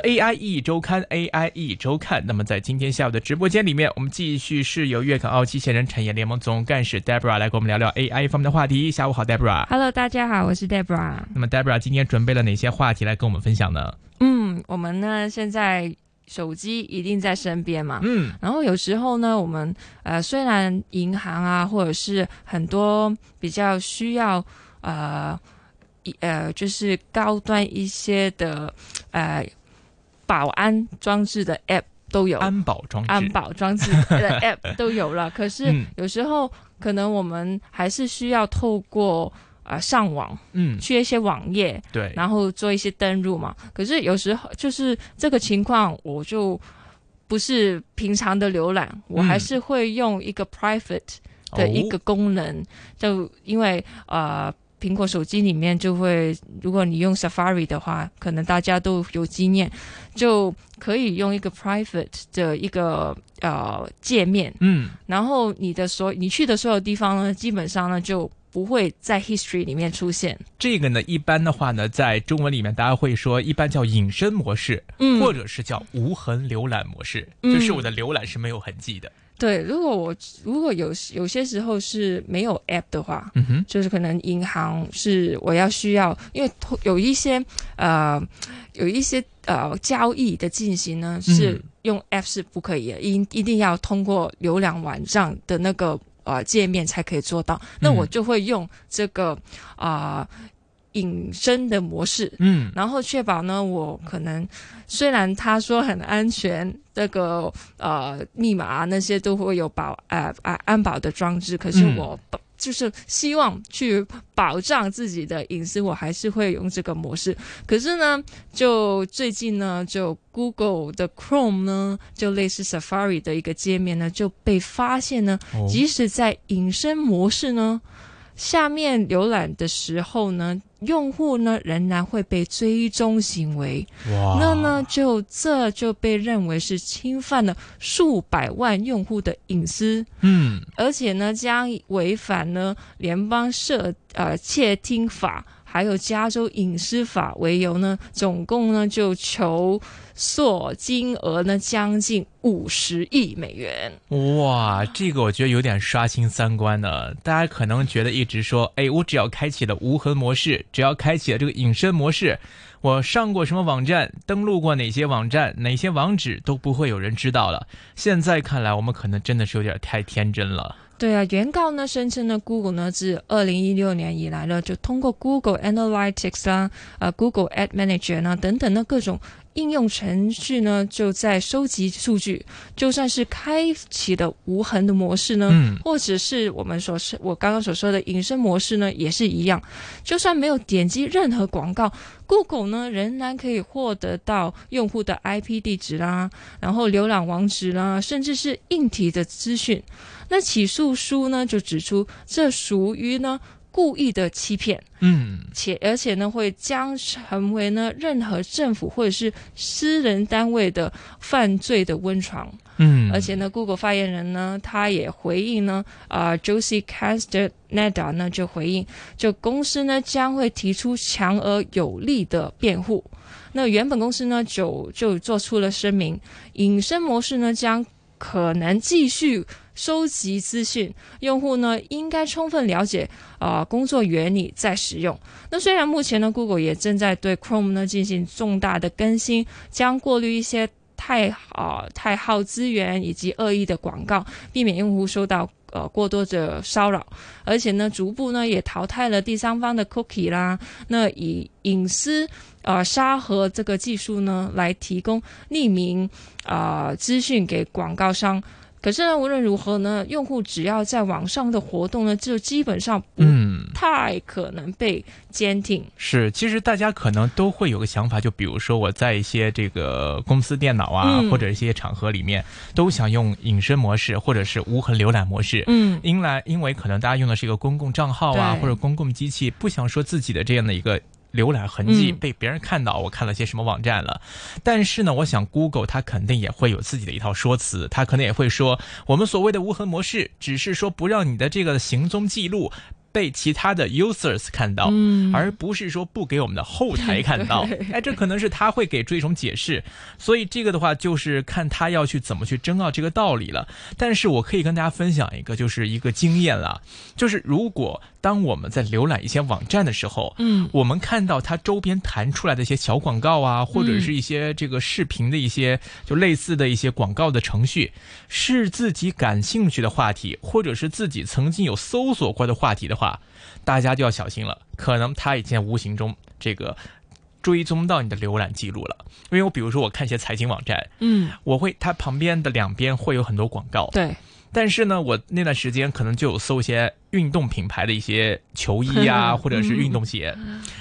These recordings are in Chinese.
AI 一周刊，AI 一周刊。那么在今天下午的直播间里面，我们继续是由粤港澳机器人产业联盟总干事 Debra 来跟我们聊聊 AI 方面的话题。下午好，Debra。Hello，大家好，我是 Debra。那么 Debra 今天准备了哪些话题来跟我们分享呢？嗯，我们呢现在手机一定在身边嘛。嗯，然后有时候呢，我们呃虽然银行啊，或者是很多比较需要呃一呃就是高端一些的呃。保安装置的 App 都有，安保装置、安保装置的 App 都有了。可是有时候可能我们还是需要透过啊上网，嗯，去一些网页，对，然后做一些登录嘛。可是有时候就是这个情况，我就不是平常的浏览，我还是会用一个 private 的一个功能，就因为呃。苹果手机里面就会，如果你用 Safari 的话，可能大家都有经验，就可以用一个 private 的一个呃界面，嗯，然后你的所你去的所有地方呢，基本上呢就不会在 history 里面出现。这个呢，一般的话呢，在中文里面大家会说，一般叫隐身模式，嗯，或者是叫无痕浏览模式，就是我的浏览是没有痕迹的。对，如果我如果有有些时候是没有 app 的话，嗯哼，就是可能银行是我要需要，因为有一些呃有一些呃交易的进行呢，是用 app 是不可以的，一一定要通过浏览网站的那个呃界面才可以做到。那我就会用这个啊。隐身的模式，嗯，然后确保呢，我可能虽然他说很安全，这个呃密码那些都会有保呃啊安保的装置，可是我就是希望去保障自己的隐私，我还是会用这个模式。可是呢，就最近呢，就 Google 的 Chrome 呢，就类似 Safari 的一个界面呢，就被发现呢，即使在隐身模式呢。下面浏览的时候呢，用户呢仍然会被追踪行为，那呢就这就被认为是侵犯了数百万用户的隐私，嗯，而且呢将违反呢联邦设呃窃听法。还有加州隐私法为由呢，总共呢就求索金额呢将近五十亿美元。哇，这个我觉得有点刷新三观呢。大家可能觉得一直说，哎，我只要开启了无痕模式，只要开启了这个隐身模式，我上过什么网站，登录过哪些网站，哪些网址都不会有人知道了。现在看来，我们可能真的是有点太天真了。对啊，原告呢声称呢，Google 呢自二零一六年以来呢，就通过 Google Analytics 啦、呃 Google Ad Manager 呢等等的各种应用程序呢，就在收集数据。就算是开启的无痕的模式呢，嗯，或者是我们所说我刚刚所说的隐身模式呢，也是一样。就算没有点击任何广告，Google 呢仍然可以获得到用户的 IP 地址啦，然后浏览网址啦，甚至是硬体的资讯。那起诉书呢，就指出这属于呢故意的欺骗，嗯，且而且呢会将成为呢任何政府或者是私人单位的犯罪的温床，嗯，而且呢，Google 发言人呢他也回应呢，啊，Josie Castaneda 呢就回应，就公司呢将会提出强而有力的辩护。那原本公司呢就就做出了声明，隐身模式呢将可能继续。收集资讯，用户呢应该充分了解啊工作原理再使用。那虽然目前呢，Google 也正在对 Chrome 呢进行重大的更新，将过滤一些太啊太耗资源以及恶意的广告，避免用户受到呃过多的骚扰。而且呢，逐步呢也淘汰了第三方的 Cookie 啦，那以隐私啊沙盒这个技术呢来提供匿名啊资讯给广告商。可是呢，无论如何呢，用户只要在网上的活动呢，就基本上不太可能被监听。是，其实大家可能都会有个想法，就比如说我在一些这个公司电脑啊，或者一些场合里面，都想用隐身模式或者是无痕浏览模式。嗯，因来因为可能大家用的是一个公共账号啊，或者公共机器，不想说自己的这样的一个。浏览痕迹被别人看到，我看了些什么网站了？但是呢，我想 Google 它肯定也会有自己的一套说辞，它可能也会说，我们所谓的无痕模式，只是说不让你的这个行踪记录被其他的 users 看到，嗯而不是说不给我们的后台看到。哎，这可能是他会给出一种解释，所以这个的话就是看他要去怎么去争拗这个道理了。但是我可以跟大家分享一个，就是一个经验啦，就是如果当我们在浏览一些网站的时候，嗯。我们看到它周边弹出来的一些小广告啊，或者是一些这个视频的一些就类似的一些广告的程序，是自己感兴趣的话题，或者是自己曾经有搜索过的话题的话，大家就要小心了，可能它已经无形中这个追踪到你的浏览记录了。因为我比如说我看一些财经网站，嗯，我会它旁边的两边会有很多广告，对，但是呢，我那段时间可能就有搜一些运动品牌的一些球衣啊，或者是运动鞋，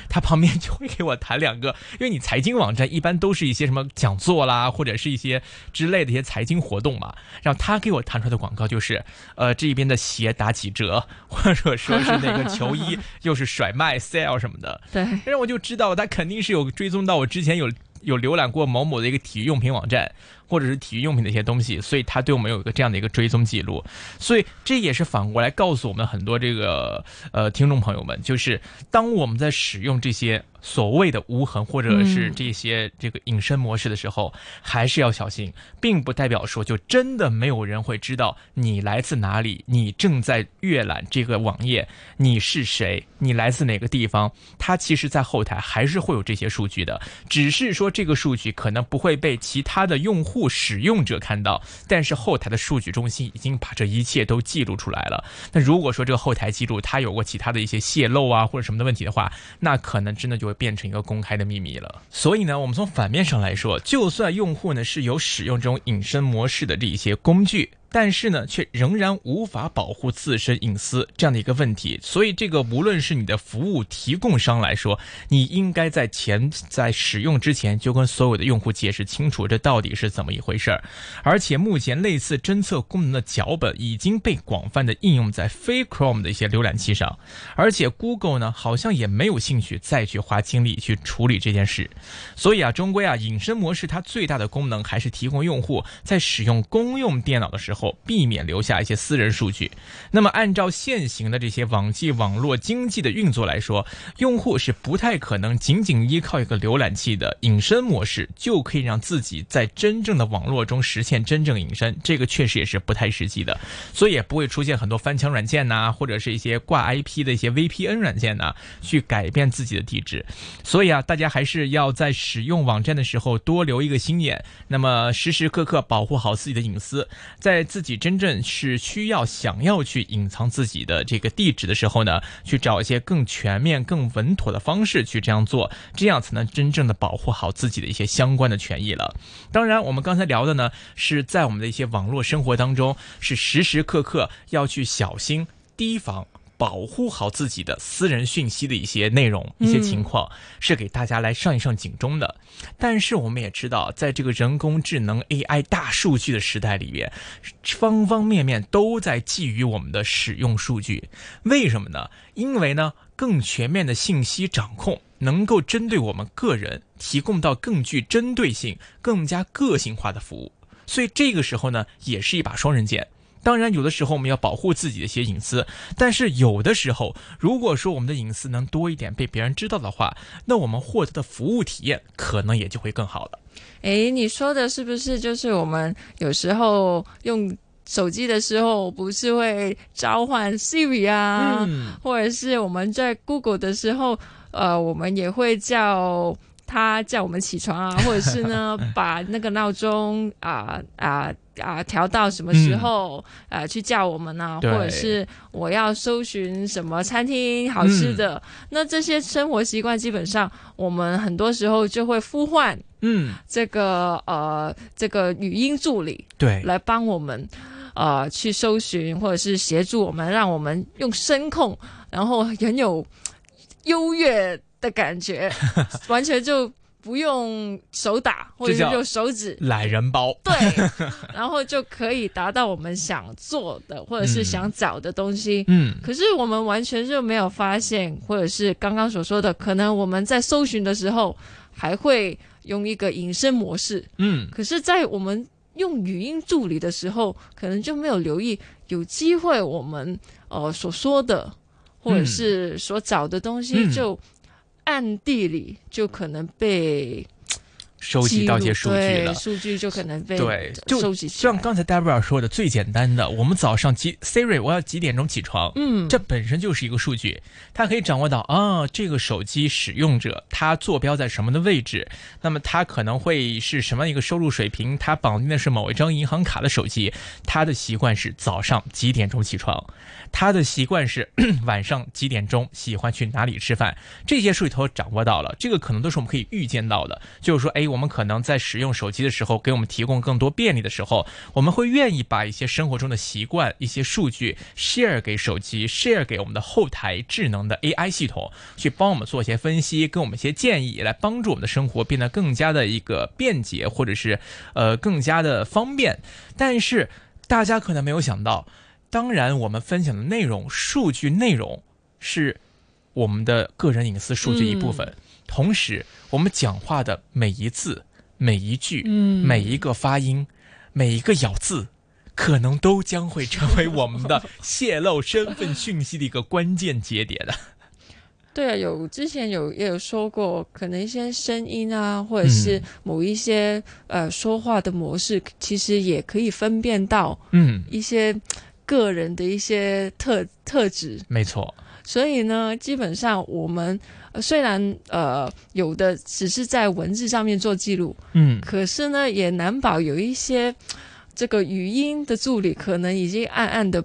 他旁边就会给我弹两个，因为你财经网站一般都是一些什么讲座啦，或者是一些之类的一些财经活动嘛，然后他给我弹出来的广告就是，呃，这边的鞋打几折，或者说是那个球衣又是甩卖 sale 什么的，对，然后我就知道他肯定是有追踪到我之前有有浏览过某某的一个体育用品网站，或者是体育用品的一些东西，所以他对我们有一个这样的一个追踪记录，所以这也是反过来告诉我们很多这个呃听众朋友们，就是当我们在使用这些所谓的无痕或者是这些这个隐身模式的时候，还是要小心，并不代表说就真的没有人会知道你来自哪里，你正在阅览这个网页，你是谁，你来自哪个地方，它其实在后台还是会有这些数据的，只是说这个数据可能不会被其他的用户户使用者看到，但是后台的数据中心已经把这一切都记录出来了。那如果说这个后台记录它有过其他的一些泄露啊或者什么的问题的话，那可能真的就会变成一个公开的秘密了。所以呢，我们从反面上来说，就算用户呢是有使用这种隐身模式的这一些工具。但是呢，却仍然无法保护自身隐私这样的一个问题，所以这个无论是你的服务提供商来说，你应该在前在使用之前就跟所有的用户解释清楚这到底是怎么一回事儿。而且目前类似侦测功能的脚本已经被广泛的应用在非 Chrome 的一些浏览器上，而且 Google 呢好像也没有兴趣再去花精力去处理这件事。所以啊，终归啊，隐身模式它最大的功能还是提供用户在使用公用电脑的时候。避免留下一些私人数据。那么，按照现行的这些网际网络经济的运作来说，用户是不太可能仅仅依靠一个浏览器的隐身模式就可以让自己在真正的网络中实现真正隐身。这个确实也是不太实际的，所以也不会出现很多翻墙软件呐、或者是一些挂 IP 的一些 VPN 软件呐、去改变自己的地址。所以啊，大家还是要在使用网站的时候多留一个心眼，那么时时刻刻保护好自己的隐私，在自己真正是需要想要去隐藏自己的这个地址的时候呢，去找一些更全面、更稳妥的方式去这样做，这样才能真正的保护好自己的一些相关的权益了。当然，我们刚才聊的呢，是在我们的一些网络生活当中，是时时刻刻要去小心提防。保护好自己的私人讯息的一些内容、一些情况，是给大家来上一上警钟的。但是我们也知道，在这个人工智能 AI 大数据的时代里边，方方面面都在觊觎我们的使用数据。为什么呢？因为呢，更全面的信息掌控能够针对我们个人提供到更具针对性、更加个性化的服务。所以这个时候呢，也是一把双刃剑。当然，有的时候我们要保护自己的一些隐私，但是有的时候，如果说我们的隐私能多一点被别人知道的话，那我们获得的服务体验可能也就会更好了。诶，你说的是不是就是我们有时候用手机的时候，不是会召唤 Siri 啊，嗯，或者是我们在 Google 的时候，呃，我们也会叫。他叫我们起床啊，或者是呢，把那个闹钟啊啊啊调到什么时候啊、呃、去叫我们呢、啊？或者是我要搜寻什么餐厅好吃的？嗯、那这些生活习惯，基本上我们很多时候就会呼唤，嗯，这个呃这个语音助理，对，来帮我们呃去搜寻，或者是协助我们，让我们用声控，然后很有 优越。的感觉，完全就不用手打，或者是用手指懒人包，对，然后就可以达到我们想做的或者是想找的东西。嗯，可是我们完全就没有发现，或者是刚刚所说的，可能我们在搜寻的时候还会用一个隐身模式。嗯，可是，在我们用语音助理的时候，可能就没有留意，有机会我们呃所说的。或者是所找的东西，嗯就暗地里就可能被收集到一些数据了。数据就可能被对，就收集。像刚才 Debra 说的，最简单的，我们早上几 Siri，我要几点钟起床？嗯，这本身就是一个数据，它可以掌握到啊，这个手机使用者他坐标在什么的位置，那么他可能会是什么样一个收入水平，他绑定的是某一张银行卡的手机，他的习惯是早上几点钟起床，他的习惯是 晚上几点钟喜欢去哪里吃饭，这些数据都掌握到了，这个可能都是我们可以预见到的，就是说，哎，我们可能在使用手机的时候，给我们提供更多便利的时候，我们会愿意把一些生活中的习惯、一些数据 share 给手机，share 给我们的后台智能的 AI 系统，去帮我们做一些分析，给我们一些建议，来帮助我们的生活变得更加的一个便捷，或者是呃更加的方便。但是大家可能没有想到，当然我们分享的内容、数据内容是我们的个人隐私数据一部分，同时我们讲话的每一字。每一句，嗯每一个发音，每一个咬字，可能都将会成为我们的泄露身份讯息的一个关键节点的。对啊，有之前有也有说过，可能一些声音啊，或者是嗯某一些、呃说话的模式，其实也可以分辨到嗯，一些个人的一些特特质。没错，所以呢，基本上我们、呃、虽然呃有的只是在文字上面做记录，嗯，可是呢，也难保有一些这个语音的助理可能已经暗暗的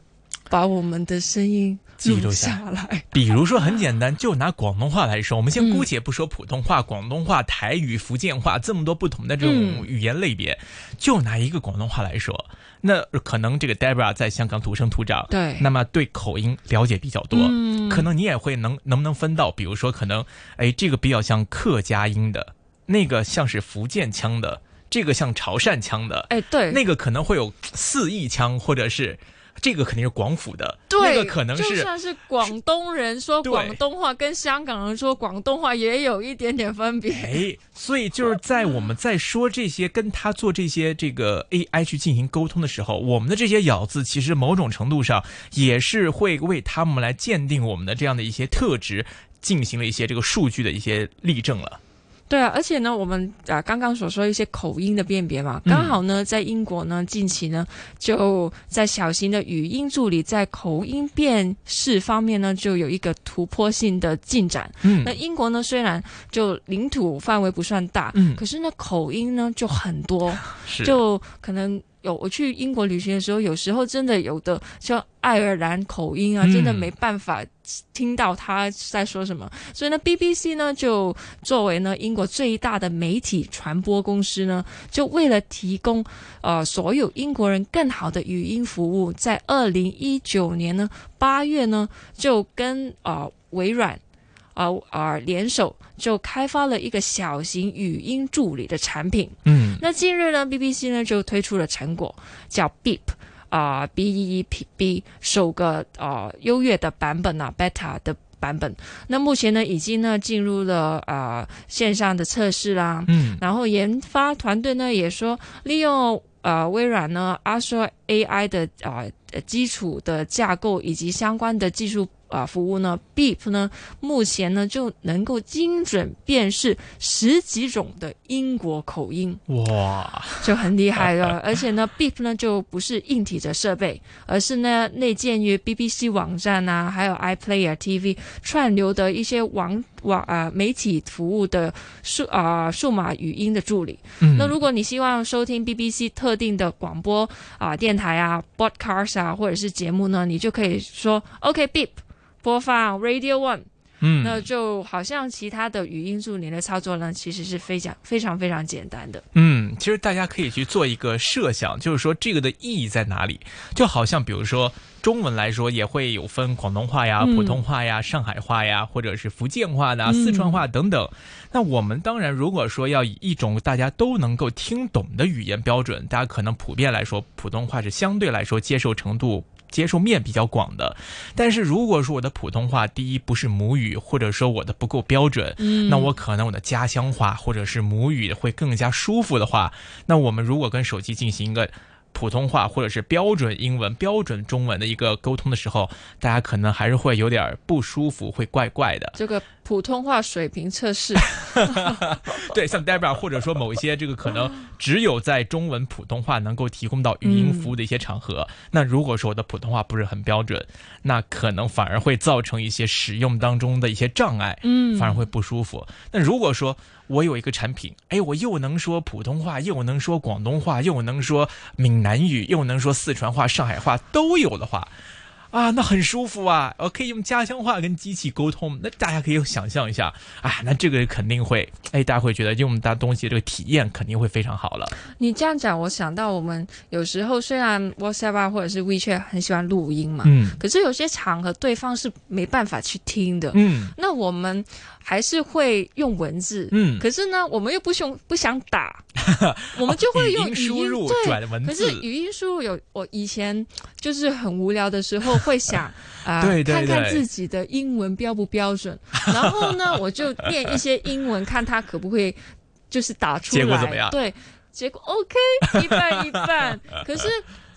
把我们的声音记录下下来。比如说很简单，就拿广东话来说，我们先嗯姑且不说普通话、广东话、台语、福建话这么多不同的这种嗯语言类别，就拿一个广东话来说，那可能这个 Debra 在香港土生土长，对那么对口音了解比较多，嗯可能你也会能能不能分到，比如说可能，哎，这个比较像客家音的，那个像是福建腔的，这个像潮汕腔的，哎，对，那个可能会有四邑腔，或者是这个肯定是广府的，对，那个可能是就算是广东人说广东话，跟香港人说广东话也有一点点分别。哎，所以就是在我们在说这些跟他做这些这个 AI 去进行沟通的时候，我们的这些咬字其实某种程度上也是会为他们来鉴定我们的这样的一些特质，进行了一些这个数据的一些例证了。对啊，而且呢，我们啊刚刚所说一些口音的辨别嘛，嗯。刚好呢，在英国呢，近期呢，就在小型的语音助理在口音辨识方面呢，就有一个突破性的进展。嗯。那英国呢，虽然就领土范围不算大，嗯。可是呢，口音呢就很多，是。就可能有我去英国旅行的时候，有时候真的有的像爱尔兰口音啊，嗯真的没办法听到他在说什么。所以呢，BBC 呢就作为呢英国最大的媒体传播公司呢，就为了提供呃所有英国人更好的语音服务，在二零一九年呢八月呢就跟呃微软。呃呃，联手就开发了一个小型语音助理的产品，嗯那近日呢，BBC 呢就推出了成果，叫 Beep 啊、B E E P B 首个呃优越的版本啊，beta 的版本。那目前呢已经呢进入了呃线上的测试啦。嗯然后研发团队呢也说，利用呃微软呢 Azure AI 的啊基础的架构以及相关的技术啊、服务呢，Beep 呢目前呢就能够精准辨识十几种的英国口音。哇，就很厉害了。而且呢，Beep 呢就不是硬体的设备，而是呢内建于 BBC 网站啊，还有 iPlayer TV 串流的一些网网啊、媒体服务的数啊、数码语音的助理。嗯那如果你希望收听 BBC 特定的广播啊、电台啊、podcast 啊或者是节目呢，你就可以说 OK Beep 播放 Radio One。嗯那就好像其他的语音助理的操作呢，其实是非常非常非常简单的。嗯，其实大家可以去做一个设想，就是说这个的意义在哪里？就好像比如说中文来说，也会有分广东话呀、嗯普通话呀、上海话呀，或者是福建话的、嗯四川话等等。那我们当然，如果说要以一种大家都能够听懂的语言标准，大家可能普遍来说，普通话是相对来说接受程度。接受面比较广的，但是如果说我的普通话第一不是母语，或者说我的不够标准，嗯。那我可能我的家乡话或者是母语会更加舒服的话，那我们如果跟手机进行一个普通话或者是标准英文、标准中文的一个沟通的时候，大家可能还是会有点不舒服，会怪怪的。这个普通话水平测试，对，像 Debra 或者说某一些这个可能只有在中文普通话能够提供到语音服务的一些场合，那如果说我的普通话不是很标准，那可能反而会造成一些使用当中的一些障碍，嗯反而会不舒服。那如果说我有一个产品，哎，我又能说普通话，又能说广东话，又能说闽南语，又能说四川话、上海话，都有的话。啊，那很舒服啊！我可以用家乡话跟机器沟通，那大家可以想象一下，啊，那这个肯定会，哎，大家会觉得用我们大东西这个体验肯定会非常好了。你这样讲，我想到我们有时候虽然 WhatsApp 啊或者是 WeChat 很喜欢录音嘛，嗯可是有些场合对方是没办法去听的，嗯那我们还是会用文字。嗯，可是呢，我们又不想不想打，我们就会用语音语输入对，转文可是字，语音输入有，我以前就是很无聊的时候会想 啊、看看自己的英文标不标准，然后呢，我就念一些英文，看他可不可以就是打出来。结果怎么样？对，结果 OK，一半一半。可是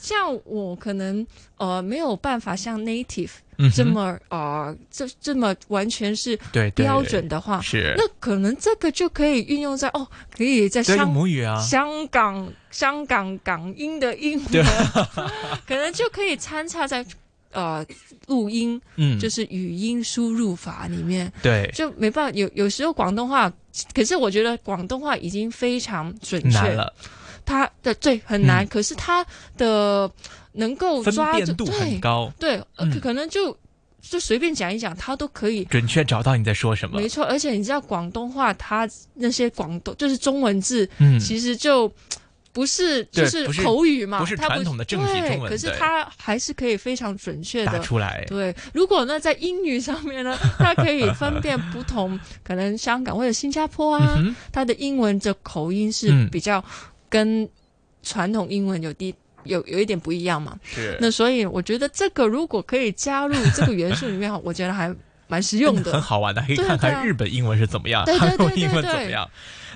像我可能呃没有办法像 native 这么呃这这么完全是标准的话，是，那可能这个就可以运用在哦，可以在香母语啊，香港香港港音的英文，可能就可以参差在呃录音，嗯，就是语音输入法里面，对。就没办法。有有时候广东话，可是我觉得广东话已经非常准确，了，它的对很难，嗯。可是他的能够分抓住辨度很对高，对，可可能就就随便讲一讲，他都可以。准确找到你在说什么。没。错，而且你知道广东话，它那些广东就是中文字，嗯，其实就不是就是口语嘛，不是它传统的正体对中文可是它还是可以非常准确的。打出来，对，如果呢在英语上面呢，它可以分辨不同，可能香港或者新加坡啊，嗯哼，它的英文的口音是嗯。比较跟传统英文有低有有一点不一样嘛。是那所以我觉得这个如果可以加入这个元素里面，我觉得还蛮实用的 很。好玩的，可以看看日本英文是怎么样，韩国英文怎对么样。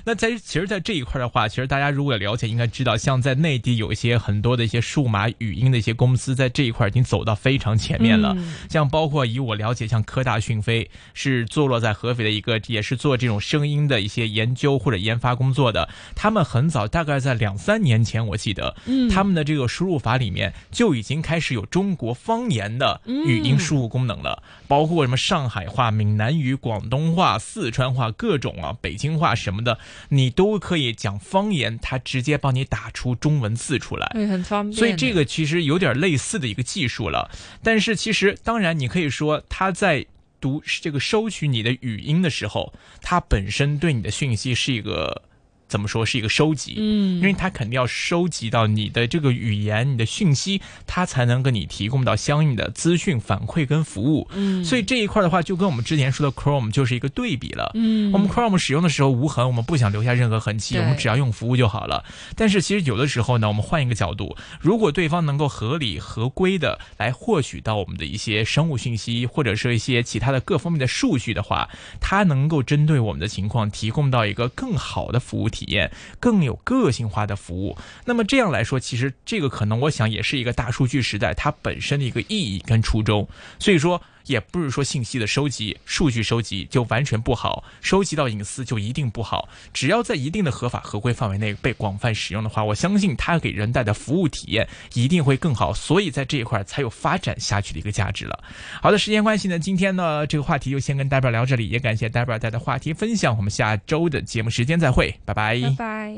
那在其实，在这一块的话，其实大家如果了解，应该知道，像在内地有一些很多的一些数码语音的一些公司，在这一块已经走到非常前面了。嗯像包括以我了解，像科大讯飞是坐落在合肥的一个，也是做这种声音的一些研究或者研发工作的。他们很早，大概在两三年前，我记得，嗯他们的这个输入法里面就已经开始有中国方言的语音输入功能了，包括什么上海话、闽南语、广东话、四川话各种啊，北京话什么的，你都可以讲方言，它直接帮你打出中文字出来。对，很方便。所以这个其实有点类似的一个技术了，但是其实当然你可以说它在读这个收取你的语音的时候，它本身对你的讯息是一个怎么说是一个收集，嗯，因为它肯定要收集到你的这个语言、你的讯息，它才能给你提供到相应的资讯反馈跟服务。嗯，所以这一块的话，就跟我们之前说的 Chrome 就是一个对比了。嗯，我们 Chrome 使用的时候无痕，我们不想留下任何痕迹，我们只要用服务就好了。但是其实有的时候呢，我们换一个角度，如果对方能够合理合规的来获取到我们的一些生物信息，或者是一些其他的各方面的数据的话，它能够针对我们的情况提供到一个更好的服务体验，更有个性化的服务。那么这样来说，其实这个可能我想也是一个大数据时代它本身的一个意义跟初衷。所以说。也不是说信息的收集、数据收集就完全不好，收集到隐私就一定不好。只要在一定的合法合规范围内被广泛使用的话，我相信它给人带的服务体验一定会更好。所以在这一块才有发展下去的一个价值了。好的，时间关系呢，今天呢这个话题就先跟 Debra 聊这里，也感谢 Debra 带的话题分享。我们下周的节目时间再会，拜拜拜拜。